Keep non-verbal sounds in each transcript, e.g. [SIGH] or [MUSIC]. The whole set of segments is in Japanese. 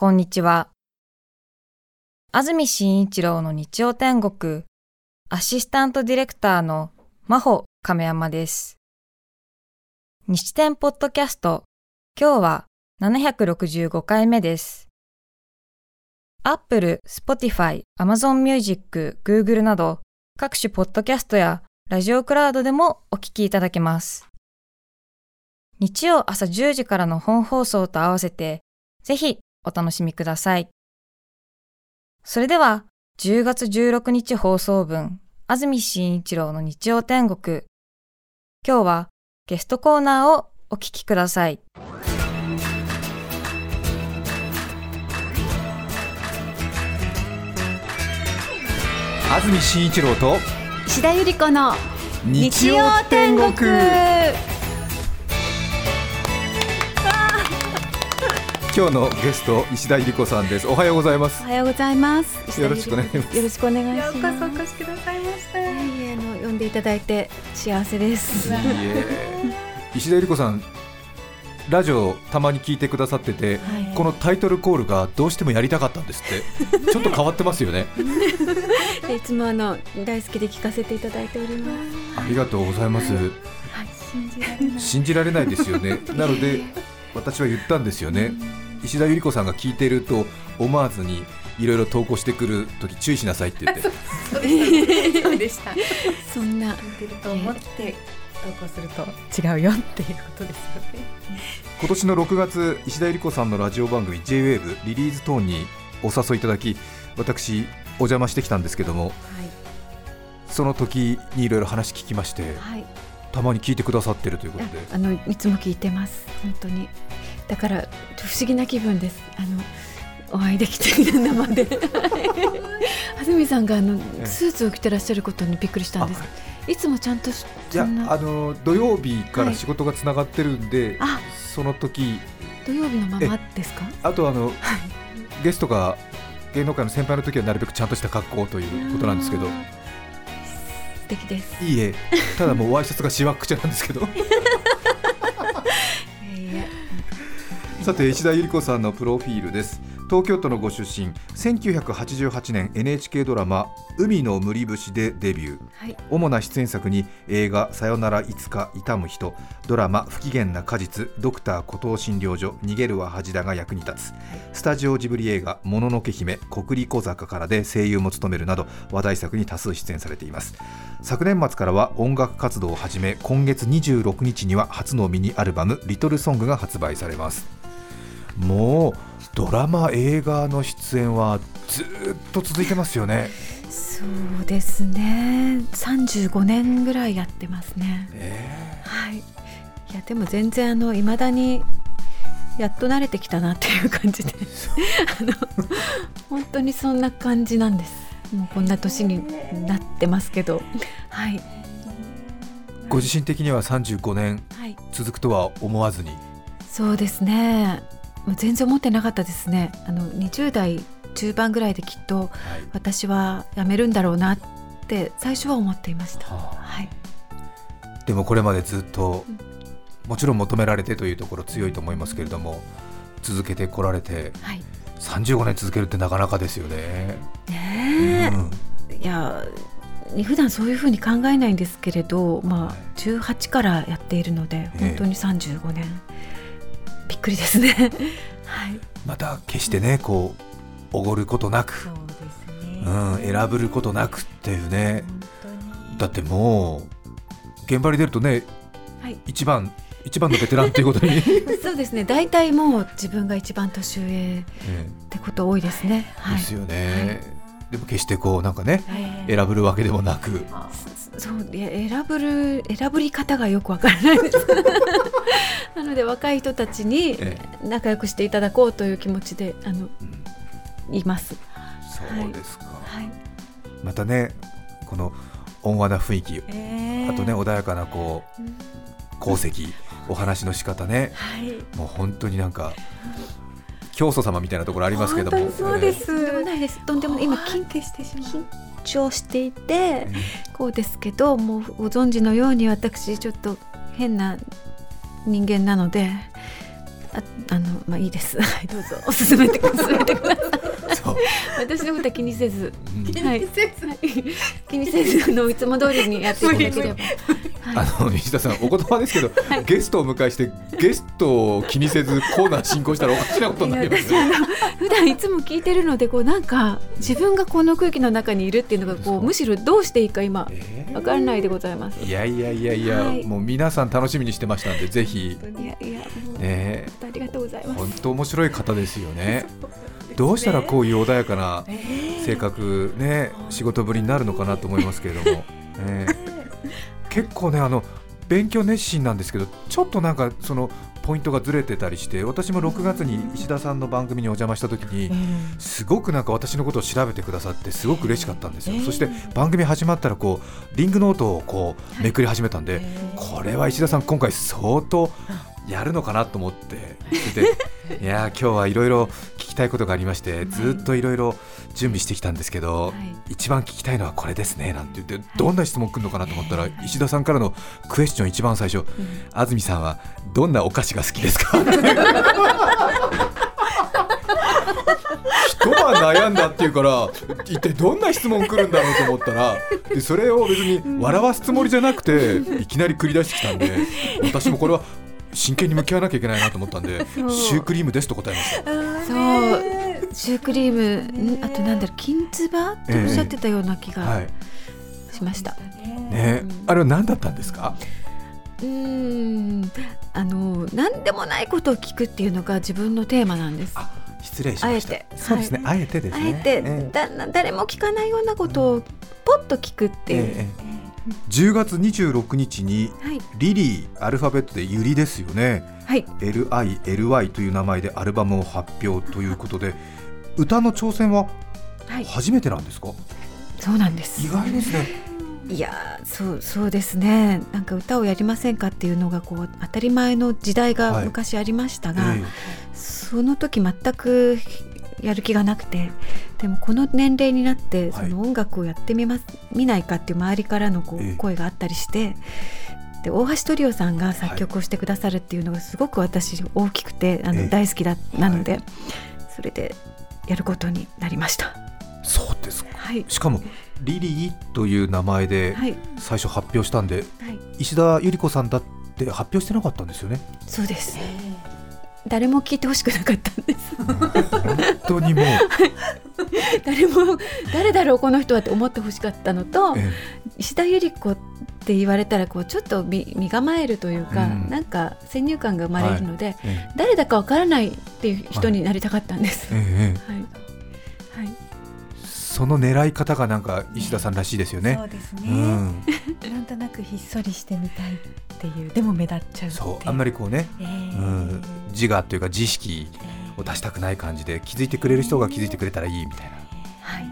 こんにちは。安住紳一郎の日曜天国、アシスタントディレクターの真帆亀山です。日天ポッドキャスト、今日は765回目です。Apple、Spotify、Amazon Music、Google など各種ポッドキャストやラジオクラウドでもお聞きいただけます。日曜朝10時からの本放送と合わせて、ぜひお楽しみください。それでは、10月16日放送分、安住紳一郎の日曜天国。今日はゲストコーナーをお聞きください。安住紳一郎と石田ゆり子の日曜天国今日のゲスト石田ゆり子さんです。おはようございます。おはようございます。よろしくお願いします。よろしくお願いします。ようこそお越しくださいました。いえいの呼んでいただいて幸せです。いいえ。石田ゆり子さんラジオたまに聞いてくださってて、はい。このタイトルコールがどうしてもやりたかったんですって。[LAUGHS] ちょっと変わってますよね。[LAUGHS] いつもあの大好きで聞かせていただいております。ありがとうございます。信じられない。信じられないですよね。なので私は言ったんですよね。石田ゆり子さんが聞いてると思わずにいろいろ投稿してくるとき注意しなさいって言って。そうでした。[LAUGHS] そんな。出ると思って投稿すると違うよっていうことですよね。今年の6月石田ゆり子さんのラジオ番組 JWAVE リリーズトーンにお誘いいただき私お邪魔してきたんですけどもその時にいろいろ話聞きましてはいたまに聞いてくださってるということで。あのいつも聞いてます。本当に。だから不思議な気分です。あのお会いできて生で。[LAUGHS] 安住さんがあのえスーツを着てらっしゃることにびっくりしたんです。い。つもちゃんとしいやあの土曜日から仕事がつながってるんで、あその時。土曜日のままですか？あとあのゲストが芸能界の先輩の時はなるべくちゃんとした格好ということなんですけど敵です。いいえ。ただもうワイシャツがしわくちゃなんですけど。[LAUGHS] さて石田ゆり子さんのプロフィールです東京都のご出身1988年 NHK ドラマ「海の無理節」でデビュー。はい。主な出演作に映画「さよならいつか痛む人」ドラマ「不機嫌な果実」「ドクター孤島診療所」「逃げるは恥だが役に立つ」スタジオジブリ映画「もののけ姫」「国立小坂」からで声優も務めるなど話題作に多数出演されています。昨年末からは音楽活動を始め今月26日には初のミニアルバム「リトルソング」が発売されます。もうドラマ映画の出演はずーっと続いてますよね。そうですね。35年ぐらいやってますね。ねはい。いやでも全然あの未だにやっと慣れてきたなっていう感じで。[LAUGHS] あの本当にそんな感じなんです。もうこんな年になってますけど。はい。ご自身的には35年はい。続くとは思わずに。そうですね全然思ってなかったですね。あの20代中盤ぐらいできっと私は辞めるんだろうなって最初は思っていました。ははい。でもこれまでずっともちろん求められてというところ強いと思いますけれども続けてこられてはい。35年続けるってなかなかですよね。ねえ、うん。いや普段そういうふうに考えないんですけれど、まあ、18からやっているのでえ本当に35年、びっくりですね。[LAUGHS] はい、また決してねこうおごることなく、そうですね。うん、選ぶることなくっていうね。だってもう現場に出るとねはい、一番一番のベテランということに、え [LAUGHS] そうですね。大体もう自分が一番年上えってこと多いですね。はい、ですよね、でも決してこうなんかねええ。選ぶるわけでもなく。そういや選ぶる選ぶり方がよくわからないです [LAUGHS] [LAUGHS] なので若い人たちにえ仲良くしていただこうという気持ちであのいます。そうですか、はい。またねこの温和な雰囲気あとね穏やかなこう功績お話の仕方ね。はい。もう本当になんか教祖様みたいなところありますけども。本当にそうです。とんでもないです。とんでも今緊緊張していて。えーこうですけど、もうご存知のように私ちょっと変な人間なので。ああのまあいいです。はいどうぞおすすめてください。そう、私のことは気にせず、うんはい、気にせずあのいつも通りにやっていただければ。あの西田さんお言葉ですけど、[LAUGHS] ゲストをお迎えしてゲストを気にせずコーナー進行したらおかしなことになりますよいや私あの普段いつも聞いてるのでこうなんか自分がこの空気の中にいるっていうのがこうむしろどうしていいか今えー。わからないでございます。いやいやいやいや、はい。もう皆さん楽しみにしてましたんでぜひ。いやいやね。ありがとうございます。本当面白い方ですよね。[LAUGHS] どうしたらこういう穏やかな性格ね仕事ぶりになるのかなと思いますけれども、[LAUGHS] ね、結構ねあの勉強熱心なんですけどちょっとなんかそのポイントがずれてたりして私も6月に石田さんの番組にお邪魔した時にすごくなんか私のことを調べてくださってすごく嬉しかったんですよ、そして番組始まったらこうリングノートをこうめくり始めたんで、これは石田さん今回相当やるのかなと思ってそれでいやー今日はいろいろ聞きたいことがありましてずっといろいろ準備してきたんですけど、一番聞きたいのはこれですねなんて言ってどんな質問来るのかなと思ったら石田さんからのクエスチョン一番最初安住さんはどんなお菓子が好きですか？[LAUGHS] 一晩悩んだっていうから一体どんな質問来るんだろうと思ったらでそれを別に笑わすつもりじゃなくていきなり繰り出してきたんで私もこれは真剣に向き合わなきゃいけないなと思ったんで [LAUGHS] シュークリームですと答えました。そう。シュークリーム。んあとなんだろう金つばっておっしゃってたような気はがい。しました。ねあれは何だったんですか？うーん。あの何でもないことを聞くっていうのが自分のテーマなんです。あ失礼しました。あえて。そうですね、あえてですね。あえて、えだ誰も聞かないようなことをポッと聞くっていう。えええ10月26日にはい。リリーアルファベットでゆりですよね。はい。LILY という名前でアルバムを発表ということで歌の挑戦ははい。初めてなんですか、そうなんです。意。外ですね。[LAUGHS] いやーそうそうですね。なんか歌をやりませんかっていうのがこう当たり前の時代がはい。昔ありましたが、え。その時全くやる気がなくてでもこの年齢になってはい。その音楽をやってみます、見ないかっていう周りからのこええ。う声があったりして。で大橋トリオさんが作曲をしてくださるっていうのがすごく私大きくてあええ。の大好きだなので、それでやることになりました。えそうですか。はい、しかもリリーという名前ではい、最初発表したんで、はい、石田ゆり子さんだって発表してなかったんですよね。そうです。誰も聞いてほしくなかったんです。本当にもう、誰も誰だろうこの人はって思ってほしかったのと、え石田ゆり子って言われたらこうちょっと身身構えるというか、うん。なんか先入観が生まれるので、ええ。誰だかわからないっていう人になりたかったんです。えはい、ええ。はい、その狙い方がなんか石田さんらしいですよね。そうですね、うん、なんとなくひっそりしてみたいっていうでも目立っちゃうそうあんまりこうね、えうーん、自我というか自意識を出したくない感じで気づいてくれる人が気づいてくれたらいいみたいな。はい、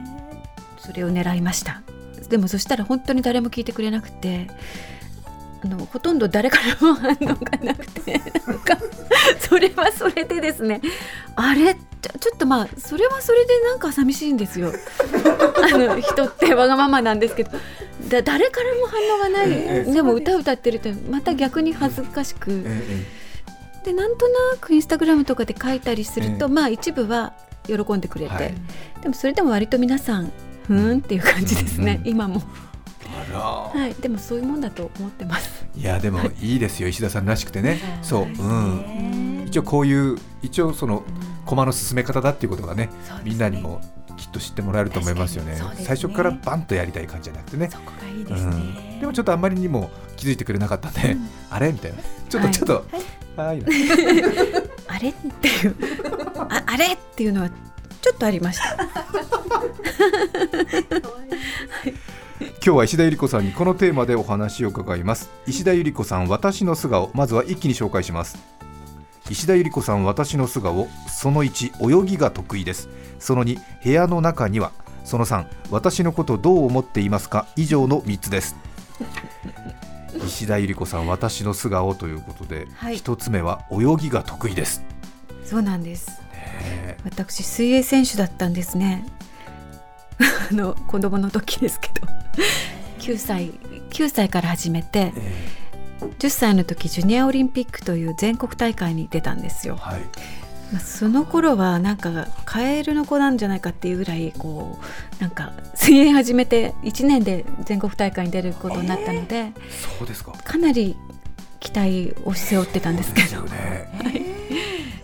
それを狙いました。でもそしたら本当に誰も聞いてくれなくて。あのほとんど誰からも反応がなくてなんかそれはそれでですねあれ？ちょちょっとまあそれはそれでなんか寂しいんですよ。[LAUGHS] あの人ってわがままなんですけど。だ誰からも反応がない、ええ。でも歌歌ってるとまた逆に恥ずかしく、えでなんとなくインスタグラムとかで書いたりすると、ええ。まあ一部は喜んでくれて、はい。でもそれでも割と皆さんふーんっていう感じですね、うん今も、あら。はい、でもそういうもんだと思ってます。いやでも [LAUGHS] いいですよ石田さんらしくてね。そう、うん、一応こういう一応その駒の進め方だっていうことがねみんなにもきっと知ってもらえると思いますよね。ね。最初からバンとやりたい感じじゃなくてねね、うん、でもちょっとあんまりにも気づいてくれなかったんで、[LAUGHS] あれみたいな。ちょっとはいちょっと、はい、[LAUGHS] あれっていうああれっていうのはちょっとありました。[LAUGHS] 今日は石田ゆり子さんにこのテーマでお話を伺います。石田ゆり子さん私の素顔まずは一気に紹介します石田ゆり子さん私の素顔その1泳ぎが得意です。その2部屋の中にはその3私のことどう思っていますか？以上の3つです。[LAUGHS] 石田ゆり子さん私の素顔ということで、はい。一つ目は泳ぎが得意です、そうなんです。ね私水泳選手だったんですね。[LAUGHS] あの子供の時ですけど。9歳9歳から始めてえ10歳の時ジュニアオリンピックという全国大会に出たんですよ、ーはい。まあ、その頃はなんかカエルの子なんじゃないかっていうぐらいこうなんか水泳始めて1年で全国大会に出ることになったのでそうですか。かなり期待を背負ってたんですけど。ね。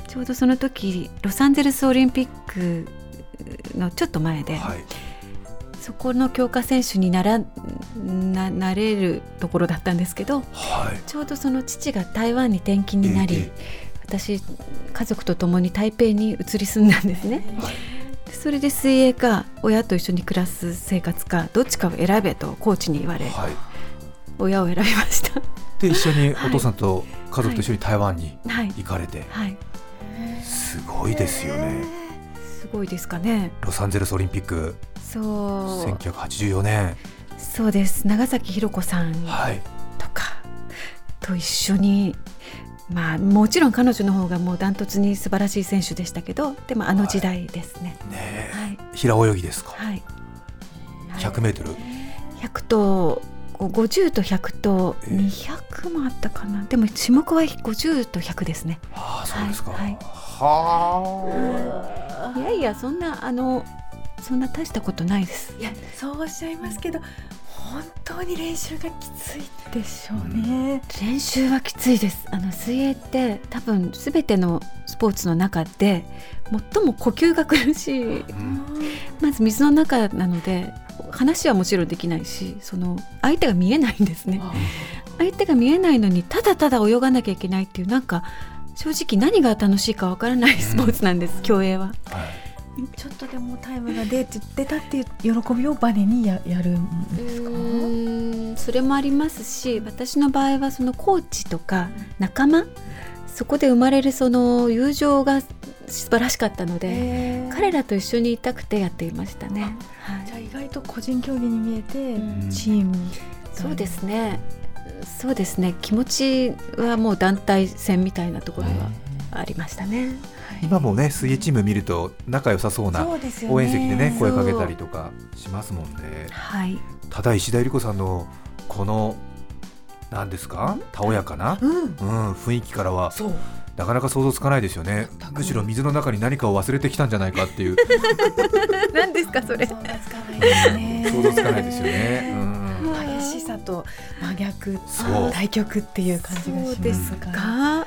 ちょうどその時ロサンゼルスオリンピックのちょっと前で、はいそこの強化選手にならななれるところだったんですけどはい。ちょうどその父が台湾に転勤になり、え私家族と共に台北に移り住んだんですね。それで水泳か親と一緒に暮らす生活かどっちかを選べとコーチに言われ、はい。親を選びました。で一緒にお父さんと家族と一緒に台湾にはい。行かれて、はい。すごいですよね。すごいですかね。ロサンゼルスオリンピックそう。1984年。そうです。長崎ひろ子さんはい。とかと一緒にまあもちろん彼女の方がもうダントツに素晴らしい選手でしたけどでもあの時代ですね。ねはい。え平泳ぎですか？はい。100メートル？100とこう50と100とええ200もあったかな、でも種目は50と100ですね。ああそうですか。はい。はい。はいやいやそんなあのそんな大したことないです。いやそうおっしゃいますけど本当に練習がきついでしょうね。練習はきついです。あの水泳って多分すべてのスポーツの中で最も呼吸が苦しい。うん。まず水の中なので話はもちろんできないしその相手が見えないんですね。相手が見えないのにただただ泳がなきゃいけないっていうなんか正直何が楽しいかわからないスポーツなんです、競泳は。はい [LAUGHS] ちょっとでもタイムが出て出たっていう喜びをバネにややるんですか？それもありますし私の場合はそのコーチとか仲間？そこで生まれるその友情が素晴らしかったので、彼らと一緒にいたくてやっていましたね。はい。じゃあ意外と個人競技に見えて、うん。チーム。そうですね。そうですね。気持ちはもう団体戦みたいなところはありましたね。今もね水泳チーム見ると仲良さそうな応援席でねそう。声かけたりとかしますもんね。はい、ただ石田ゆり子さんのこの何ですか？たおやかな、うん。うん、雰囲気からはなかなか想像つかないですよね。むしろ水の中に何かを忘れてきたんじゃないかっていう。[LAUGHS] 何ですかそれ？想像つかないですね。想像つかないですよね、うん。激しさと真逆そう。対極っていう感じがしますが。ですか、でも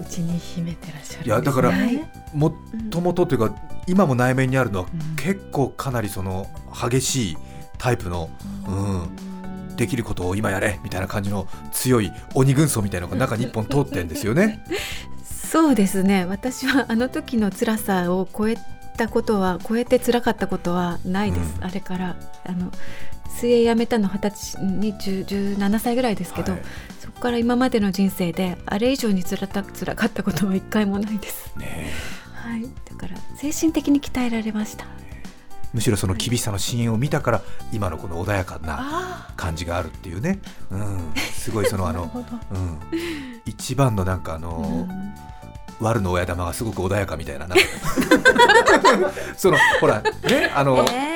うちに秘めてらっしゃるね。いやだからはい。もっともとというか今も内面にあるのはうん。結構かなりその激しいタイプの、うん、できることを今やれみたいな感じの強い鬼軍曹みたいなのが [LAUGHS] 中に一本通ってんですよね。そうですね。私はあの時の辛さを超えたことは超えて辛かったことはないです、うん。あれからあの水泳やめたの二十歳に10 17歳ぐらいですけど、はいから今までの人生であれ以上に辛た辛かったことは一回もないです、ねはい、だから精神的に鍛えられました。むしろその厳しさの深淵を見たから今のこの穏やかなあ感じがあるっていうね、うん、すごいその [LAUGHS] あの、うん、一番のなんかあの、悪の親玉がすごく穏やかみたいななんか。[LAUGHS] そのほらねあの、えー。うん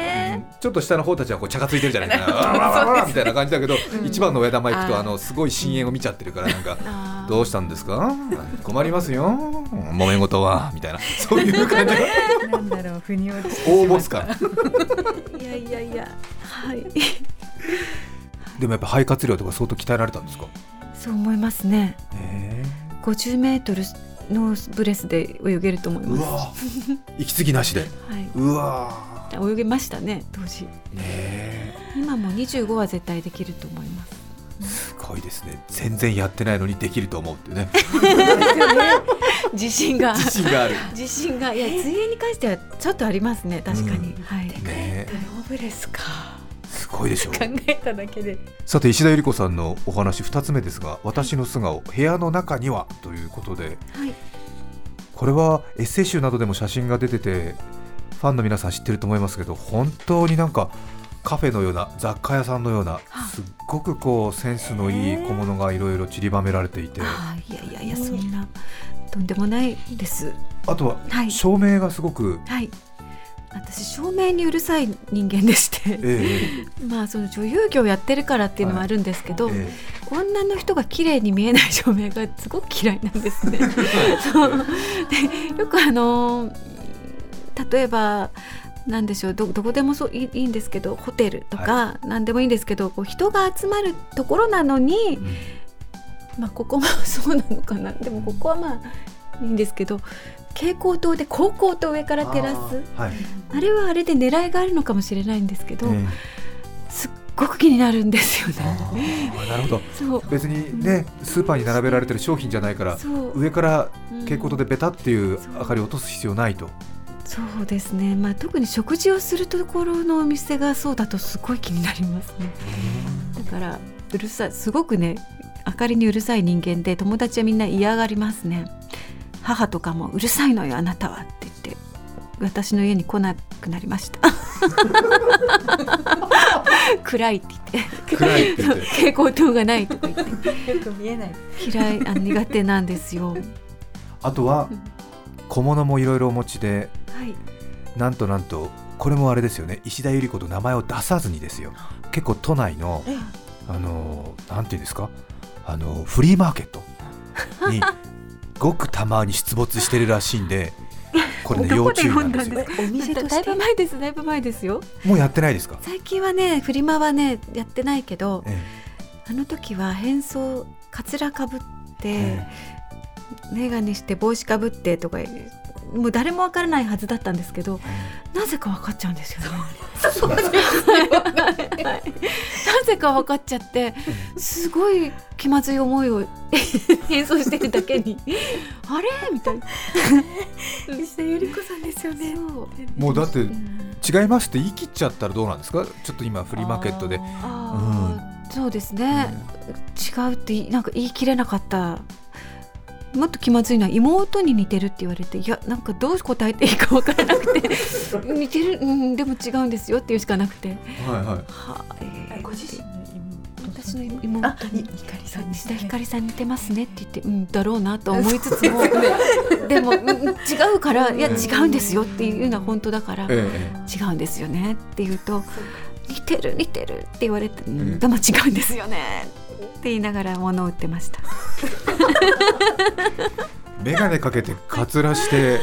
ちょっと下の方たちはこう茶がついてるじゃないか。[LAUGHS] わらわらわらみたいな感じだけど、一番の親玉行くとあのすごい深淵を見ちゃってるからなんかどうしたんですか？困りますよ。揉め事は？みたいな。[LAUGHS] そういう感じ。がなんだろう腑に落ちて大ボス感いやいやいや。はい。[LAUGHS] でもやっぱ肺活量とか相当鍛えられたんですか？そう思いますね。え50メートルのブレスで泳げると思いうます。わ息継ぎなしで。はうわい、泳げましたね当時。ねえ。今も25は絶対できると思います。すごいですね。全然やってないのにできると思うっていうね。[LAUGHS] 自信が。自信がある。自信が。いや水泳に関してはちょっとありますね確かに、はい。ね。ローブレスか？すすごいでしょう。考えただけで。さて石田ゆり子さんのお話2つ目ですが私の素顔部屋の中にはということで。はい。これはエッセイ集などでも写真が出ててファンの皆さん知ってると思いますけど本当になんかカフェのような雑貨屋さんのようなすっごくこうセンスのいい小物がいろいろ散りばめられていて。あーいやいやいやそんなとんでもないです。あとははい。照明がすごく、はい。私照明にうるさい人間でして。ええ [LAUGHS] まあその女優業やってるからっていうのもあるんですけど、え女の人が綺麗に見えない照明がすごく嫌いなんですね。[LAUGHS] そう。でよくあの例えばなんでしょうどどこでもそういいんですけどホテルとか何でもいいんですけど、こう人が集まるところなのに、えうん。まあ、ここも [LAUGHS] そうなのかな。でもここはまあいいんですけど蛍光灯で高光と上から照らす。あーはい。あれはあれで狙いがあるのかもしれないんですけど、えすっごく気になるんですよえね。なるほど。そう。別にねスーパーに並べられてる商品じゃないから上からうん。蛍光灯でベタっていう明かりを落とす必要ないと。そうですね、まあ、特に食事をするところのお店がそうだとすごい気になりますね。だからうるさいすごくね明かりにうるさい人間で友達はみんな嫌がりますね。母とかも「うるさいのよあなたは」って言って私の家に来なくなりました。[LAUGHS] 暗いって言って。暗いって言って。蛍光灯がないとか言って。[LAUGHS] よく見えない。嫌いあ苦手なんですよ。あとは小物もいろいろお持ちではい。なんとなんとこれもあれですよね。石田ゆり子と名前を出さずにですよ。結構都内のえあのなんていうんですか？あのフリーマーケット [LAUGHS] にごくたまに出没してるらしいんで [LAUGHS] これね要注意なんですよ。お店だいぶ前ですだいぶ前ですよ。もうやってないですか、最近はねフリマはねやってないけどえあの時は変装かつらかぶって、え眼鏡して帽子かぶってとかもう誰もわからないはずだったんですけどなぜか分かっちゃうんですよね。なぜか分かっちゃってすごい気まずい思いを [LAUGHS] 変装してるだけにあれ？みたいな。石田ゆり子さんですよね。もうだってうん。違いますって言い切っちゃったらどうなんですか？ちょっと今フリーマーケットで。あーそうですね、違うっていなんか言い切れなかったもっと気まずいのは妹に似てるって言われていやなんかどう答えていいか分からなくて。[LAUGHS] 似てる、うん、でも違うんですよっていうしかなくて。はいはい。はあ、えーご自身の私の妹あにいひかりさん西田ひかりさん似てますねって言ってうんだろうなと思いつつも。[LAUGHS] でも、うん違うからいや違うんですよっていうのは本当だから、え違うんですよねって言うと似てる似てるって言われて、うん。うんでも違うんですよね。って言いながら物を売ってました。え眼鏡かけてかつらして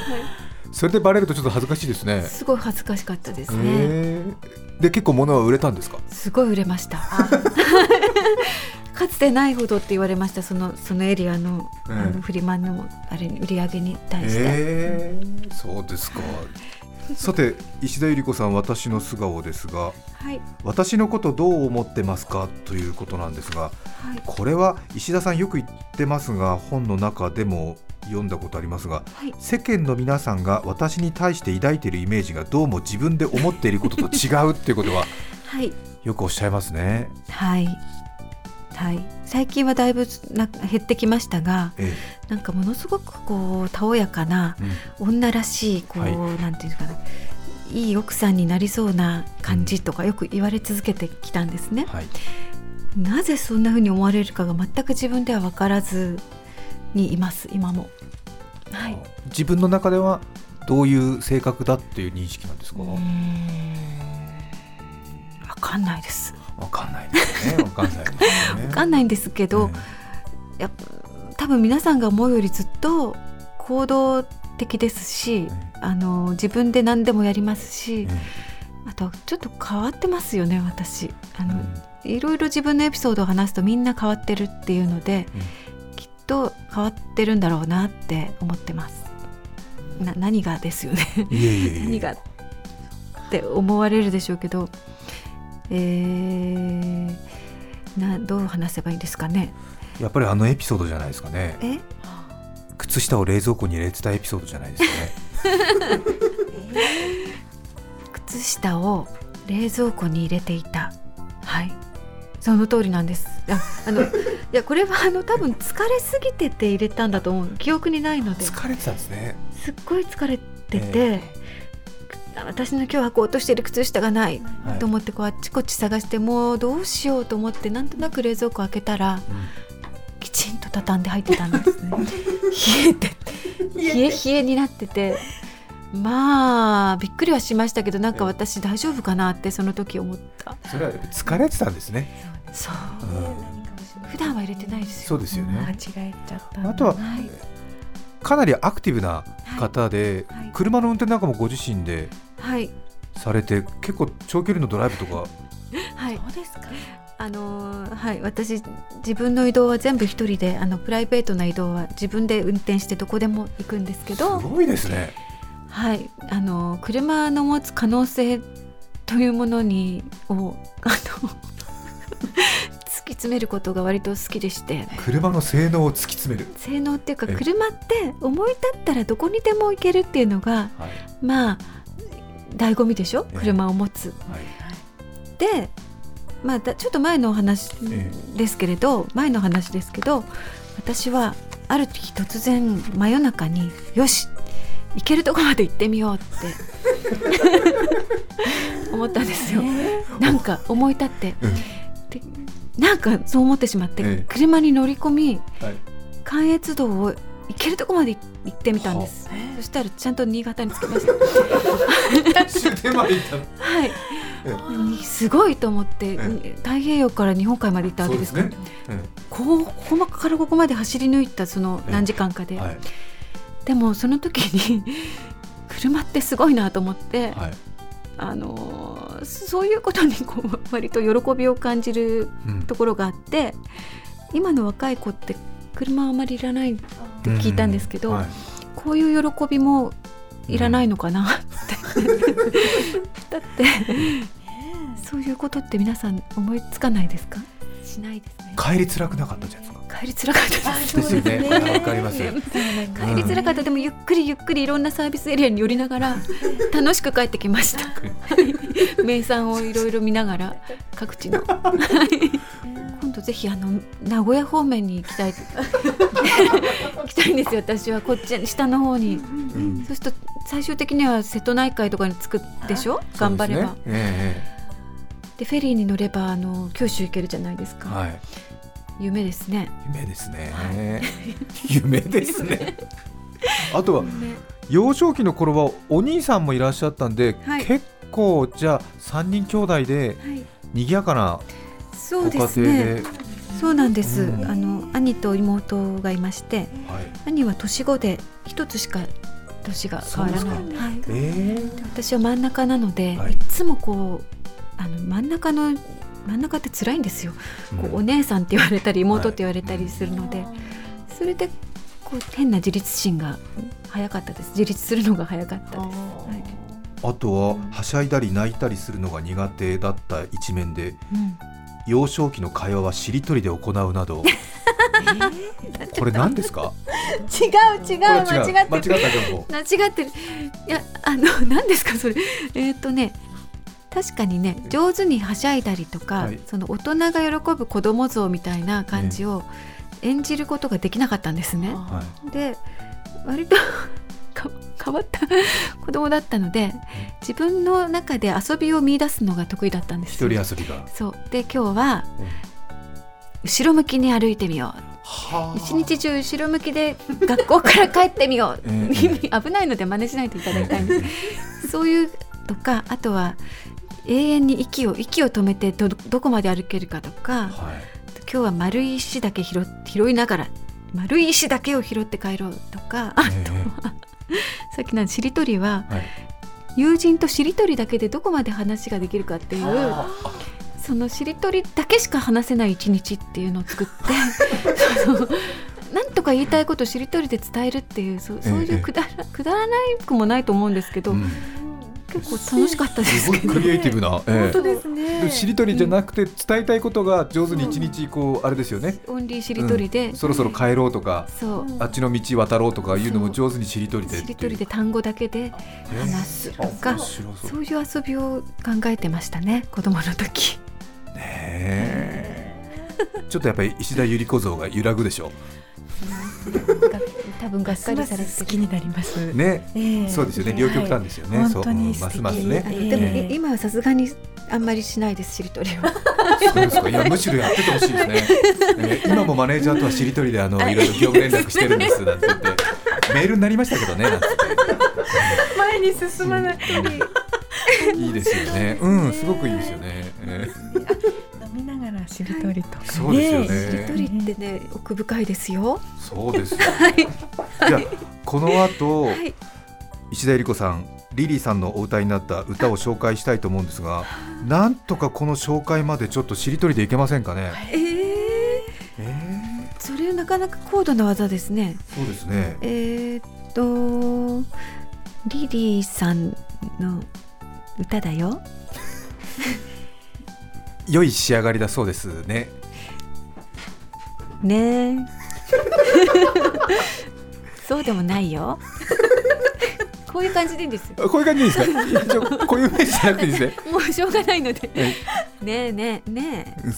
それでバレるとちょっと恥ずかしいですね。すごい恥ずかしかったですね。ええで結構物は売れたんですか？すごい売れました。[LAUGHS] かつてないほどって言われましたそのそのエリアの,、うん。あのフリマのあれに売り上げに対して。ええそうですかさて石田ゆり子さん私の素顔ですがはい。私のことどう思ってますかということなんですがはい。これは石田さんよく言ってますが本の中でも読んだことありますがはい。世間の皆さんが私に対して抱いているイメージがどうも自分で思っていることと違うっていうことは [LAUGHS] はい。よくおっしゃいますね。はいはい。最近はだいぶな減ってきましたがえなんかものすごくこうたおやかなえうん。女らしいこう、はい。なんていうかないい奥さんになりそうな感じとかよく言われ続けてきたんですね。はい。なぜそんな風に思われるかが全く自分では分からずにいます今も。はい。自分の中ではどういう性格だっていう認識なんですか？うーん。分かんないです。わかんないですね。わかんないですね。[LAUGHS] 分かんないんですけど、やっぱ多分皆さんが思うよりずっと行動的ですし、あの自分で何でもやりますし、あとちょっと変わってますよね私。あの、いろいろ自分のエピソードを話すとみんな変わってるっていうので、きっと変わってるんだろうなって思ってます。な何がですよね。いえいえいえ。[LAUGHS] 何がって思われるでしょうけどえー、などう話せばいいですかね？やっぱりあのエピソードじゃないですかね。え？靴下を冷蔵庫に入れてたエピソードじゃないですかね。[LAUGHS] 靴下を冷蔵庫に入れていた。その通りなんです。ああのいやこれはあの多分疲れすぎてて入れたんだと思う。記憶にないので。疲れてたんですね。すっごい疲れてて、え私の今日履こうとしている靴下がないはい。と思ってこうあっちこっち探してもうどうしようと思ってなんとなく冷蔵庫開けたらきちんと畳んで入ってたんですね。[LAUGHS] 冷えて冷え冷えになってて。まあびっくりはしましたけどなんか私大丈夫かなってその時思った。それは疲れてたんですね、そう。うん。普段は入れてないですよ。そうですよ間違ねえちゃった。あとははいかなりアクティブな方で、はい。車の運転なんかもご自身ではい。されて結構長距離のドライブとか。はい。そうですか。あのーはい。私自分の移動は全部一人であのプライベートな移動は自分で運転してどこでも行くんですけすどごいですね。はい。あのー車の持つ可能性というものにをあの詰めることが割と好きでして。車の性能を突き詰める、性能っていうかえ車って思い立ったらどこにでも行けるっていうのがはい。まあ醍醐味でしょ？ええ。車を持つ。はい。で、まあ、だちょっと前のお話えですけれど、前の話ですけど私はある時突然真夜中によし行けるとこまで行ってみようって [LAUGHS] 思ったんですよ。なんか思い立って。うん。でなんかそう思ってしまって、ええ。車に乗り込みはい。関越道を行けるとこまで行ってみたんです。そしたらちゃんと新潟に着きました。[LAUGHS] はい。すごいと思って、え太平洋から日本海まで行ったわけですから、ね。えこうここからここまで走り抜いたそのええ。何時間かで、はい。でもその時に [LAUGHS] 車ってすごいなと思って、はい。あのーそういうことにこう割と喜びを感じるうん。ところがあって今の若い子って車あまりいらないって聞いたんですけど、はい。こういう喜びもいらないのかな？って、[LAUGHS] だってそういうことって皆さん思いつかないですか？しないですね。帰り辛くなかったじゃないですか帰りづらかったです。ですよね。帰りづらかった。でもゆっくりゆっくりいろんなサービスエリアに寄りながら楽しく帰ってきました。名産をいろいろ見ながら各地の。はい。今度ぜひあの名古屋方面に行きたい。[LAUGHS] 行きたいんですよ私は。こっち下の方に。うん。そうすると最終的には瀬戸内海とかに着くでしょ？頑張れば。ですね。えでフェリーに乗ればあの九州行けるじゃないですか、えはい夢ですね。夢ですね。[LAUGHS] 夢ですね。[LAUGHS] あとは幼少期の頃はお兄さんもいらっしゃったんで、はい。結構じゃあ3人兄弟ではい。賑やかなそうでご家庭すねで、そうなんです、うん。あの兄と妹がいましてはい、兄は年子で一つしか年が変わらないそうではい、え私は真ん中なので、はい。い、つもこうあの真ん中の真ん中って辛いんですよ、こうお姉さんって言われたり妹って言われたりするので、それでこう変な自立心が早かったです。自立するのが早かった。です、はい。あとははしゃいだり泣いたりするのが苦手だった一面でうん。幼少期の会話はしりとりで行うなど。[LAUGHS] これ何ですか？違う違う間違って間違った情報。間違ってる。いやあの何ですかそれ？えっ、とね確かにね上手にはしゃいだりとか、はい。その大人が喜ぶ子供像みたいな感じを演じることができなかったんですね。はで割と [LAUGHS] か変わった [LAUGHS] 子供だったので自分の中で遊びを見出すのが得意だったんでい、す。一人遊びが。そう。で今日はうん。後ろ向きに歩いてみよう。は一日中後ろ向きで [LAUGHS] 学校から帰ってみよう、え危ないので真似しないでいただきたいんです。そういうとかあとは永遠に息を息を止めてどどこまで歩けるかとかはい。今日は丸い石だけ拾拾いながら丸い石だけを拾って帰ろうとかあえ [LAUGHS] さっきのしりとりはえはい。友人としりとりだけでどこまで話ができるかっていうそのしりとりだけしか話せない一日っていうのを作って [LAUGHS] なんとか言いたいことをしりとりで伝えるっていうそうそういええ。うくだらくだらないくもないと思うんですけど、うん結構楽しかったですすけど。ごいクリエイティブな、ええ。本当ですね。でしりとりじゃなくて伝えたいことが上手に一日こうあれですよね。オンリーしりとりで、うん。そろそろ帰ろうとかそう。あっちの道渡ろうとかいうのも上手にしりとりでしりとりで単語だけで話すとか面白そう。そういう遊びを考えてましたね子供の時。ねえ。ちょっとやっぱり石田ゆり子像が揺らぐでしょ。が [LAUGHS] 多分がっかりされて好きになります。ね、ええ。そうですよね。両極端ですよね、はいそう。本当にますますね、ええ。でもい今はさすがにあんまりしないですしりとりはそうですか。いやむしろやっててほしいですね、ね [LAUGHS] 今もマネージャーとはしりとりであのいろいろ業務連絡してるんですなんて言ってメールになりましたけどねなんて。前に進まない。言っていいですよね。うんすごくいいですよね、え飲みながらしりとりとかね。ね。しりとりってね奥深いですよ。ーそうですよ、[LAUGHS] じゃあこの後、[LAUGHS] はい。石田ゆり子さんリリーさんのお歌いになった歌を紹介したいと思うんですがなんとかこの紹介までちょっとしりとりでいけませんかね、えー、えそれなかなか高度な技ですね。ー、そうですね。えー、っとリリーさんの歌だよ [LAUGHS] 良い仕上がりだそうですね。ね。え [LAUGHS] そうでもないよ。[LAUGHS] こういう感じでいいんですこういう感じでいいですか？こういうイメージじゃなくていいですね。[LAUGHS] もうしょうがないので。はいねえねえねえ。うん。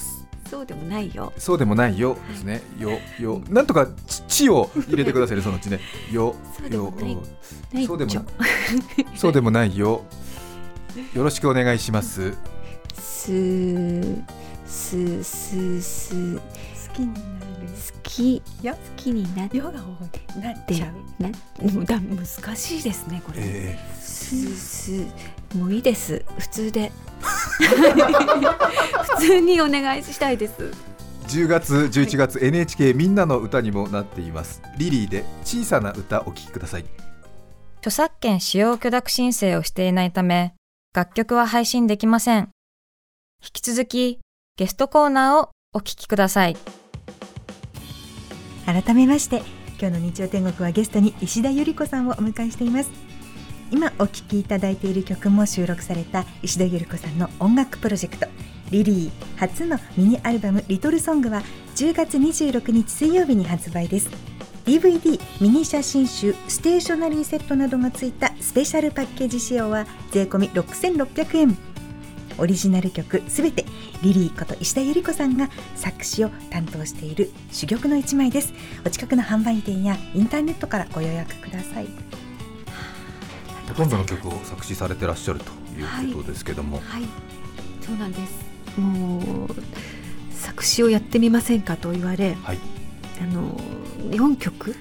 そうでもないよ。そうでもないよ。ですね。よよ。なんとかち地を入れてくださいねそのうちね。よよそうでもそうでもないよ。よろしくお願いします。すすすす好好きになる好。きよ好きになっヨガをなっちゃう。なだ難しいですねこれ、えすすもういいです普通で普通にお願いしたいです、10月11月 NHK みんなの歌にもなっています。リリーで小さな歌お聴きください。著作権使用許諾申請をしていないため、楽曲は配信できません。引き続き、ゲストコーナーをお聞きください。改めまして今日の日曜天国はゲストに石田ゆり子さんをお迎えしています。今お聴きいただいている曲も収録された石田ゆり子さんの音楽プロジェクトリリー初のミニアルバムリトルソングは10月26日水曜日に発売です。DVD ミニ写真集ステーショナリーセットなどがついたスペシャルパッケージ仕様は税込6600円。オリジナル曲すべてリリーこと石田ゆり子さんが作詞を担当している珠玉の一枚です。お近くの販売店やインターネットからご予約ください。ほとんどの曲を作詞されてらっしゃるということですけども、はい。そうなんです。もう作詞をやってみませんかと言われはい。あの4曲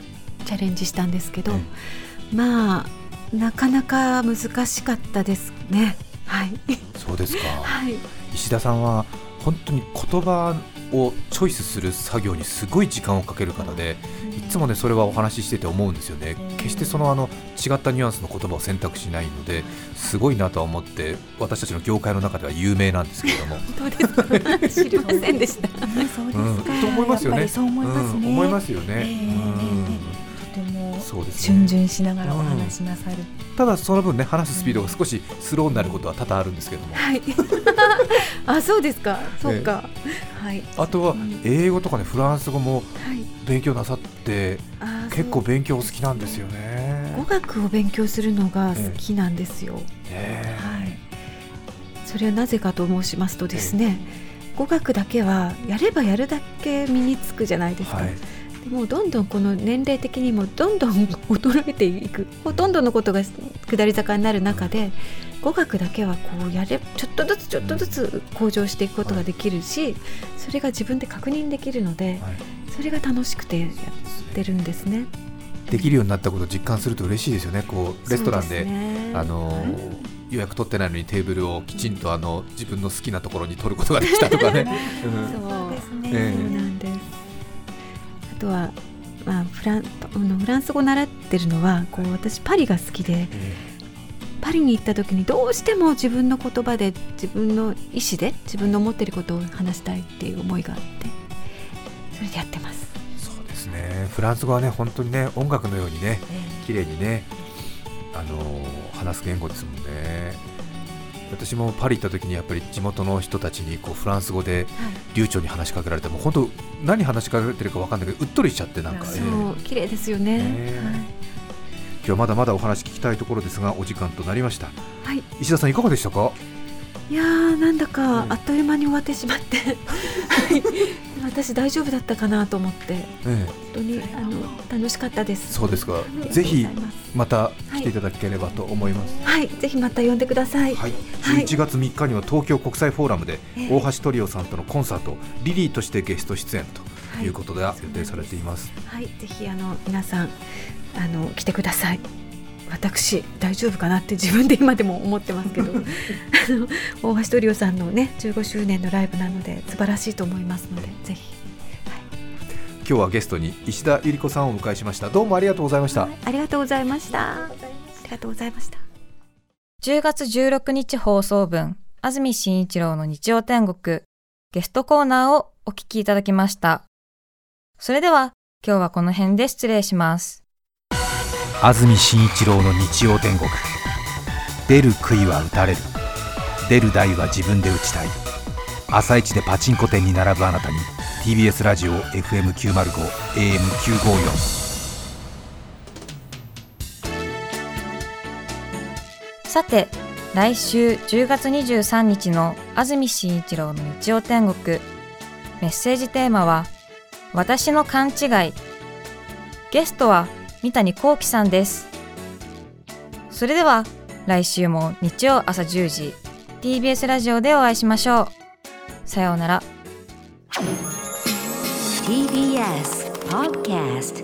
チャレンジしたんですけど、え。まあなかなか難しかったですねはい。そうですか。はい。石田さんは本当に言葉をチョイスする作業にすごい時間をかける方でいつもねそれはお話ししてて思うんですよね。決してそのあの違ったニュアンスの言葉を選択しないのですごいなとは思って私たちの業界の中では有名なんですけれども、[LAUGHS] [LAUGHS] 知りませんでした。そううん、と思いますよね。そう思いますね、うん。思いますよね、そうですね。逡巡しながらお話しなさる、ただその分ね話すスピードが少しスローになることは多々あるんですけども。はい。[LAUGHS] あそうですか。そうか、はい。あとは英語とかねフランス語もはい。勉強なさってあ結構勉強お好きなんですよね。語学を勉強するのが好きなんですよ、ねはい。それはなぜかと申しますとですね、語学だけはやればやるだけ身につくじゃないですか、はいでもどんどんこの年齢的にもどんどん衰えていく [LAUGHS] ほとんどのことが下り坂になる中で語学だけはこうやれちょっとずつちょっとずつ向上していくことができるし、それが自分で確認できるのではい。それが楽しくてやってるんですね。できるようになったことを実感すると嬉しいですよね。こうレストランですね。あの予約取ってないのにテーブルをきちんとあの自分の好きなところに取ることができたとかね、[LAUGHS] うん。そうですね、え。そうなんです。あとは、まあ、フランフランス語習ってるのはこう私パリが好きでパリに行った時にどうしても自分の言葉で自分の意思で自分の思ってることを話したいっていう思いがあってそれでやってます。そうですね。フランス語はね本当にね音楽のようにね綺麗にねあの話す言語ですもんね私もパリ行った時にやっぱり地元の人たちにこうフランス語で流暢に話しかけられても本当何話しかけてるか分かんないけどうっとりしちゃってなんか、そええ。そう綺麗ですよね。ね今日はまだまだお話聞きたいところですがお時間となりました。はい、石田さんいかがでしたか？いやーなんだかあっという間に終わってしまって。は [LAUGHS] い私大丈夫だったかなと思ってええ。本当にあの楽しかったです。そうですか。ぜひいまた来ていただければと思い。ます、はい。ぜひまた呼んでください。はい、はい。11月3日には東京国際フォーラムでええ。大橋トリオさんとのコンサートリリーとしてゲスト出演とはい。いうことで予定されています、はい、ぜひあの皆さんあの来てください。私大丈夫かなって自分で今でも思ってますけど。[LAUGHS] あの大橋トリオさんのね15周年のライブなので素晴らしいと思いますのでぜひ。今日はゲストに石田ゆり子さんをお迎えしました。どうもありがとうございました、ありがとうございました。ありがとうございました。10月16日放送分、安住紳一郎の日曜天国、ゲストコーナーをお聞きいただきました。それでは、今日はこの辺で失礼します。安住紳一郎の日曜天国。出る杭は打たれる。出る台は自分で打ちたい。朝一でパチンコ店に並ぶあなたに TBS ラジオ FM905 AM954 さて、来週10月23日の安住紳一郎の日曜天国、メッセージテーマは、私の勘違い。ゲストは三谷幸喜さんです。それでは、来週も日曜朝10時、TBS ラジオでお会いしましょう。さようなら。TBS Podcast